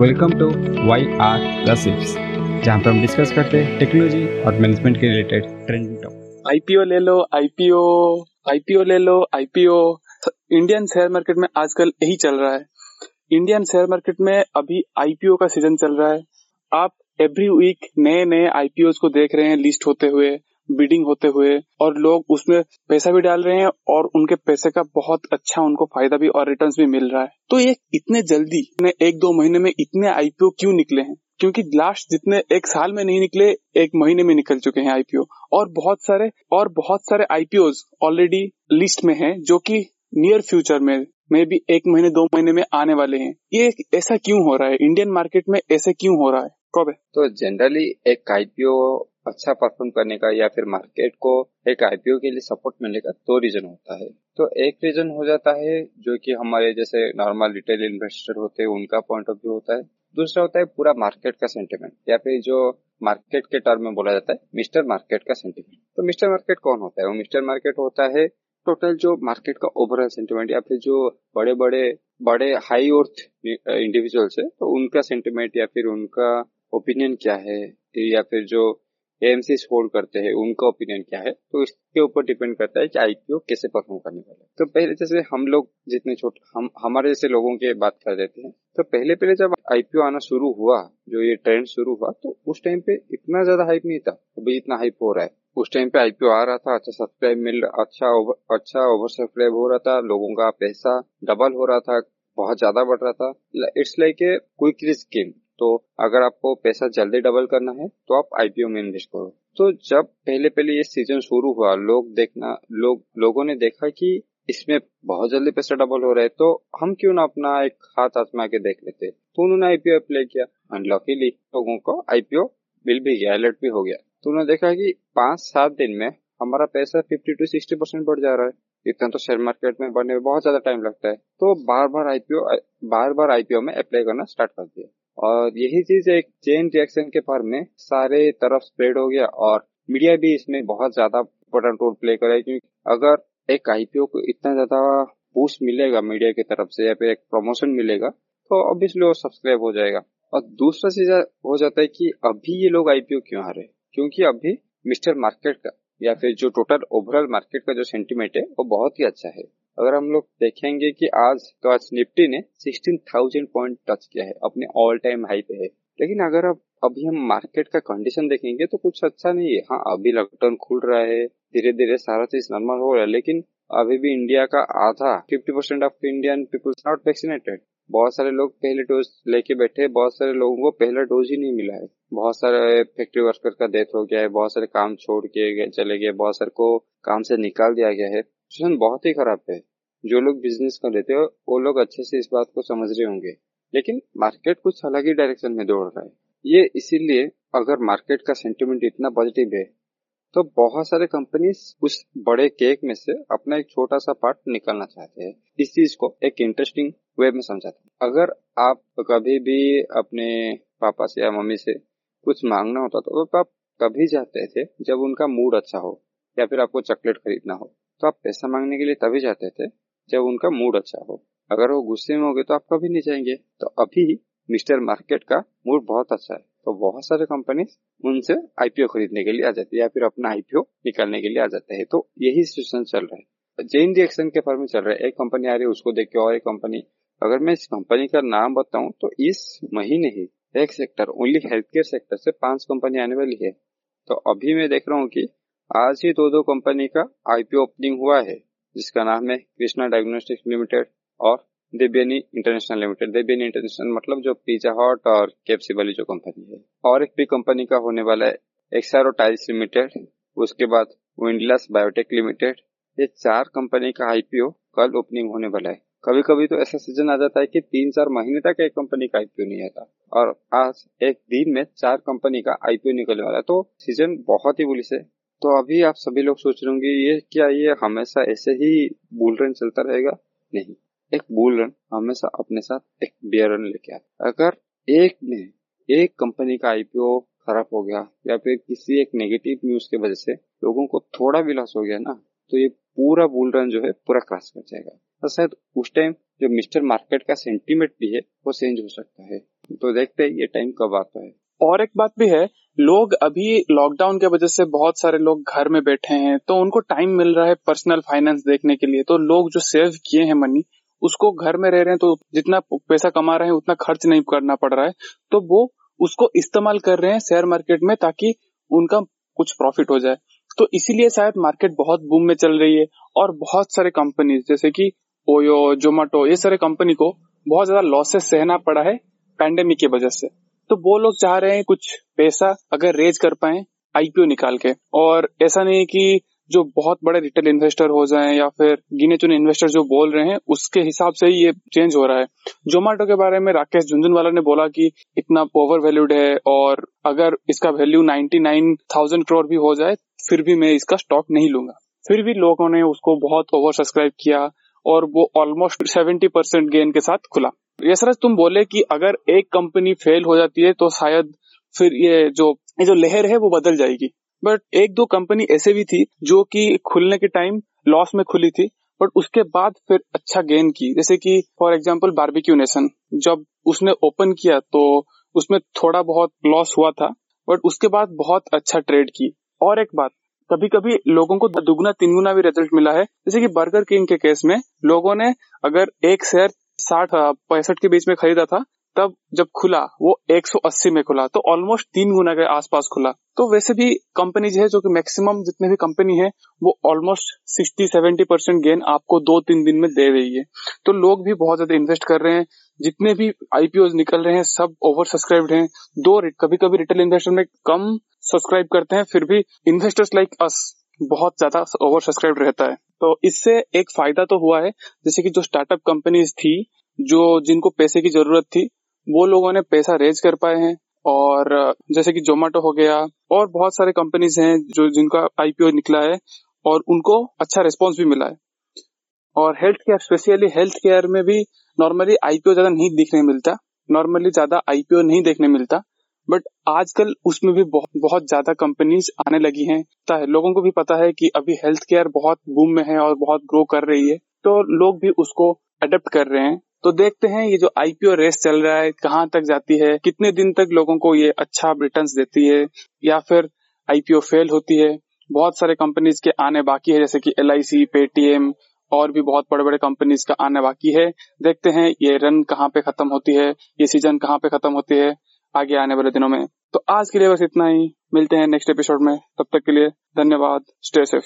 Welcome to Y R gossips जहाँ पर हम डिस्कस करते हैं टेक्नोलॉजी और मैनेजमेंट के रिलेटेड ट्रेंडिंग टॉपिक आईपीओ ले लो आईपीओ आईपीओ ले लो आईपीओ इंडियन शेयर मार्केट में आजकल यही चल रहा है। इंडियन शेयर मार्केट में अभी आईपीओ का सीज़न चल रहा है। आप एवरी वीक नए नए आईपीओ को देख रहे हैं लिस्ट होते हुए। बिडिंग होते हुए, और लोग उसमें पैसा भी डाल रहे हैं, और उनके पैसे का बहुत अच्छा उनको फ़ायदा भी और रिटर्न भी मिल रहा है। तो ये इतने जल्दी एक दो महीने में इतने आईपीओ क्यों निकले हैं? क्योंकि लास्ट जितने एक साल में नहीं निकले, एक महीने में निकल चुके हैं आईपीओ और बहुत सारे, और बहुत सारे आईपीओ ऑलरेडी लिस्ट में हैं, जो कि नियर फ्यूचर में, मे भी एक महीने, दो महीने में आने वाले हैं। ये ऐसा क्यों हो रहा है? इंडियन मार्केट में ऐसे क्यों हो रहा है? कब तो जनरली एक आईपीओ अच्छा परफॉर्म करने का या फिर मार्केट को एक आईपीओ के लिए सपोर्ट मिलने का दो रीजन होता है। तो एक रीजन हो जाता है जो कि हमारे जैसे नॉर्मल रिटेल इन्वेस्टर होते हैं, उनका पॉइंट ऑफ़ व्यू होता है। दूसरा होता है पूरा मार्केट का सेंटिमेंट या फिर जो मार्केट के टर्म में बोला जाता है मिस्टर मार्केट का सेंटिमेंट तो मिस्टर मार्केट कौन होता है? वो मिस्टर मार्केट होता है टोटल जो मार्केट का ओवरऑल सेंटिमेंट या फिर जो बड़े बड़े बड़े हाई अर्थ इंडिविजुअल्स है तो उनका सेंटिमेंट या फिर उनका ओपिनियन क्या है? या फिर जो एएमसी होल्ड करते हैं, उनका ओपिनियन क्या है तो इसके ऊपर डिपेंड करता है कि आईपीओ कैसे परफॉर्म करने वाला तो पहले जैसे हम लोग जितने छोटे, हम, हमारे जैसे लोगों के बात कर देते हैं तो पहले पहले जब आईपीओ आना शुरू हुआ, जो ये ट्रेंड शुरू हुआ तो उस टाइम पे इतना ज़्यादा हाइप नहीं था, अभी इतना हाइप हो रहा है। उस टाइम पे आईपीओ आ रहा था अच्छा सब्सक्राइब मिल अच्छा ओवर अच्छा ओवर सब्सक्राइब हो रहा था, लोगों का पैसा डबल हो रहा था, बहुत ज़्यादा बढ़ रहा था। It's like a quick risk game तो अगर आपको पैसा जल्दी डबल करना है तो आप आईपीओ में इन्वेस्ट करो। तो जब पहले पहले ये सीज़न शुरू हुआ, लोग देखना, लोग, लोगों ने देखा कि इसमें बहुत जल्दी पैसा डबल हो रहा है तो हम क्यों ना अपना एक हाथ आजमा के देख लेते? तो उन्होंने आईपीओ अप्लाई किया अनलॉकीली लोगों को आईपीओ बिल भी गया अलर्ट भी हो गया। तो उन्होंने देखा कि पाँच सात दिन में हमारा पैसा फिफ्टी टू सिक्सटी परसेंट बढ़ जा रहा है। इतना तो शेयर मार्केट में बढ़ने में बहुत ज़्यादा टाइम लगता है। तो बार बार आईपीओ बार बार आईपीओ में अप्लाई करना स्टार्ट कर दिया। और यही चीज़ एक चेन रिएक्शन के फॉर्म में सारे तरफ़ स्प्रेड हो गया और मीडिया भी इसमें बहुत ज़्यादा इम्पोर्टेंट रोल प्ले करे क्योंकि अगर एक आईपीओ को इतना ज़्यादा बूस्ट मिलेगा मीडिया की तरफ़ से या फिर एक प्रमोशन मिलेगा तो ऑब्वियसली वो सब्सक्राइब हो जाएगा। और दूसरा चीज़ हो जाता है कि अभी ये लोग आईपीओ क्यों आ रहे क्योंकि अभी मिस्टर मार्केट का या फिर जो टोटल ओवरऑल मार्केट का जो सेंटीमेंट है वो बहुत ही अच्छा है। अगर हम लोग देखेंगे कि आज तो आज निफ्टी ने 16,000 पॉइंट टच किया है अपने ऑल टाइम हाई पे है। लेकिन अगर आप अभी हम मार्केट का कंडीशन देखेंगे तो कुछ अच्छा नहीं है। हाँ अभी लॉकडाउन खुल रहा है धीरे धीरे सारा चीज़ नॉर्मल हो रहा है लेकिन अभी भी इंडिया का आधा 50 percent of Indian people not vaccinated बहुत सारे लोग पहले डोज लेके बैठे, बहुत सारे लोगों को पहला डोज ही नहीं मिला है। बहुत सारे फैक्ट्री वर्कर का डेथ हो गया है, बहुत सारे काम छोड़ के चले गए, बहुत सारे को काम से निकाल दिया गया है। सिचुएशन बहुत ही खराब है। जो लोग बिज़नेस कर लेते हो, वो लोग अच्छे से इस बात को समझ रहे होंगे। लेकिन मार्केट कुछ अलग ही डायरेक्शन में दौड़ रहा है। ये इसीलिए अगर मार्केट का सेंटिमेंट इतना पॉजिटिव है तो बहुत सारे कंपनीज़ उस बड़े केक में से अपना एक छोटा सा पार्ट निकालना चाहते हैं। इस चीज़ को एक इंटरेस्टिंग वे में समझाते हैं। अगर आप कभी भी अपने पापा से या मम्मी से कुछ मांगना होता तो आप कभी जाते थे जब उनका मूड अच्छा हो या फिर आपको चॉकलेट खरीदना हो। तो आप पैसा मांगने के लिए तभी जाते थे जब उनका मूड अच्छा हो। अगर वो गुस्से में होगे तो आप कभी नहीं जाएँगे। तो अभी मिस्टर मार्केट का मूड बहुत अच्छा है। तो बहुत सारे कंपनी उनसे आईपीओ खरीदने के लिए आ जाती है या फिर अपना आईपीओ निकालने के लिए आ जाते हैं। तो यही सिचुएशन चल रहा है। जेन रिएक्शन के फॉर्म में चल रहा है। एक कंपनी आ रही है, उसको देख के और एक कंपनी अगर मैं इस कंपनी का नाम बताऊँ तो इस महीने ही एक sector only health care sector से पाँच कंपनी आने वाली है। तो अभी मैं देख रहा हूँ कि आज ही दो दो कंपनी का आईपीओ ओपनिंग हुआ है, जिसका नाम है कृष्णा डायग्नोस्टिक्स लिमिटेड और Devyani international limited. Devyani international मतलब जो पिज्जा हॉट और केपसी वाली जो कंपनी है। और एक भी कंपनी का होने वाला है एक्सारो टाइल्स लिमिटेड उसके बाद विंडलस बायोटेक लिमिटेड ये चार कंपनी का आईपीओ कल ओपनिंग होने वाला है। कभी कभी तो ऐसा सीज़न आ जाता है कि तीन चार महीने तक एक कंपनी का आईपीओ नहीं आता। और आज एक दिन में चार कंपनी का आईपीओ निकलने वाला है। तो सीज़न बहुत ही बुलिस है। तो अभी आप सभी लोग सोच रहे होंगे, ये क्या, ये हमेशा ऐसे ही बुल रन चलता रहेगा? नहीं। एक बुल रन हमेशा अपने साथ एक बेयर रन लेके आता अगर एक में एक कंपनी का आईपीओ खराब हो गया या फिर किसी एक नेगेटिव न्यूज़ के वजह से लोगों को थोड़ा भी लॉस हो गया ना तो ये पूरा बुल रन जो है पूरा क्रैश कर जाएगा। तो शायद उस टाइम जो मिस्टर मार्केट का सेंटीमेंट भी है, वो चेंज हो सकता है। तो देखते हैं ये टाइम कब आता है। और एक बात भी है, लोग अभी लॉकडाउन के वजह से बहुत सारे लोग घर में बैठे हैं तो उनको टाइम मिल रहा है पर्सनल फाइनेंस देखने के लिए तो लोग जो सेव किए हैं मनी उसको घर में रह रहे हैं तो जितना पैसा कमा रहे हैं, उतना खर्च नहीं करना पड़ रहा है। तो वो उसको इस्तेमाल कर रहे हैं शेयर मार्केट में ताकि उनका कुछ प्रॉफिट हो जाए। तो इसीलिए शायद मार्केट बहुत बूम में चल रही है और बहुत सारे कंपनीज़, जैसे कि ओयो, जोमेटो, ये सारे कंपनी को बहुत ज़्यादा लॉसेस सहना पड़ा है पैंडेमिक की वजह से। तो वो लोग चाह रहे हैं कुछ पैसा अगर रेज कर पाए आईपीओ निकाल के। और ऐसा नहीं कि जो बहुत बड़े रिटेल इन्वेस्टर हो जाएँ या फिर गिने चुने इन्वेस्टर जो बोल रहे हैं उसके हिसाब से ही ये चेंज हो रहा है। जोमेटो के बारे में राकेश झुंझुनवाला ने बोला कि इतना ओवर वैल्यूड है और अगर इसका वैल्यू 99,000 करोड़ भी हो जाए फिर भी मैं इसका स्टॉक नहीं लूँगा। फिर भी लोगों ने उसको बहुत ओवर सब्सक्राइब किया और वो ऑलमोस्ट सेवेंटी परसेंट गेन के साथ खुला। यशरज तुम बोले कि अगर एक कंपनी फेल हो जाती है तो शायद फिर ये जो ये जो लहर है वो बदल जाएगी। बट एक दो कंपनी ऐसे भी थी जो कि खुलने के टाइम लॉस में खुली थी बट उसके बाद फिर अच्छा गेन की। जैसे कि फॉर एग्ज़ाम्पल बारबिक्यू नेशन जब उसने ओपन किया तो उसमें थोड़ा बहुत लॉस हुआ था बट उसके बाद बहुत अच्छा ट्रेड की। और एक बात कभी कभी लोगों को दुगुना तीन गुना भी रिज़ल्ट मिला है। जैसे कि बर्गर किंग के केस में लोगों ने अगर एक शेयर साठ, पैंसठ के बीच में खरीदा था तब जब खुला, वो 180 में खुला तो ऑलमोस्ट तीन गुना के आसपास खुला। तो वैसे भी कंपनीज़ है जो कि मैक्सिमम जितने भी कंपनी है, वो ऑलमोस्ट 60 70 परसेंट गेन आपको दो तीन दिन में दे रही है। तो लोग भी बहुत ज़्यादा इन्वेस्ट कर रहे हैं। जितने भी आईपीओ निकल रहे हैं, सब ओवर सब्सक्राइब्ड हैं। दो कभी कभी रिटेल इन्वेस्टर में कम सब्सक्राइब करते हैं, फिर भी इन्वेस्टर्स लाइक अस बहुत ज़्यादा ओवर सब्सक्राइब रहता है। तो इससे एक फ़ायदा तो हुआ है, जैसे कि जो स्टार्टअप कंपनीज़ थी, जो जिनको पैसे की ज़रूरत थी वो लोगों ने पैसा रेज कर पाए हैं और जैसे कि जोमेटो हो गया और बहुत सारे कंपनीज़ हैं जो जिनका आईपीओ निकला है और उनको अच्छा रिस्पॉन्स भी मिला है। और health care specially health care में भी नॉर्मली आईपीओ ज़्यादा नहीं देखने मिलता नॉर्मली ज़्यादा आईपीओ नहीं देखने मिलता बट आजकल उसमें भी बहुत बहुत ज़्यादा कंपनीज़ आने लगी हैं। है, लोगों को भी पता है कि अभी हेल्थ केयर बहुत बूम में है और बहुत ग्रो कर रही है तो लोग भी उसको अडेप्ट कर रहे हैं। तो देखते हैं ये जो आईपीओ रेस चल रहा है, कहाँ तक जाती है, कितने दिन तक लोगों को ये अच्छा रिटर्न देती है, या फिर आईपीओ फेल होती है। बहुत सारे कंपनीज़ के आने बाकी है, जैसे कि एल पेटीएम और भी बहुत बड़े बड़े कंपनीज़ का आने बाकी है। देखते हैं ये रन कहाँ पे खत्म होती है, ये सीज़न कहाँ पे खत्म होती है, आगे आने वाले दिनों में। तो आज के लिए बस इतना ही। मिलते हैं नेक्स्ट एपिसोड में। तब तक के लिए धन्यवाद। Stay safe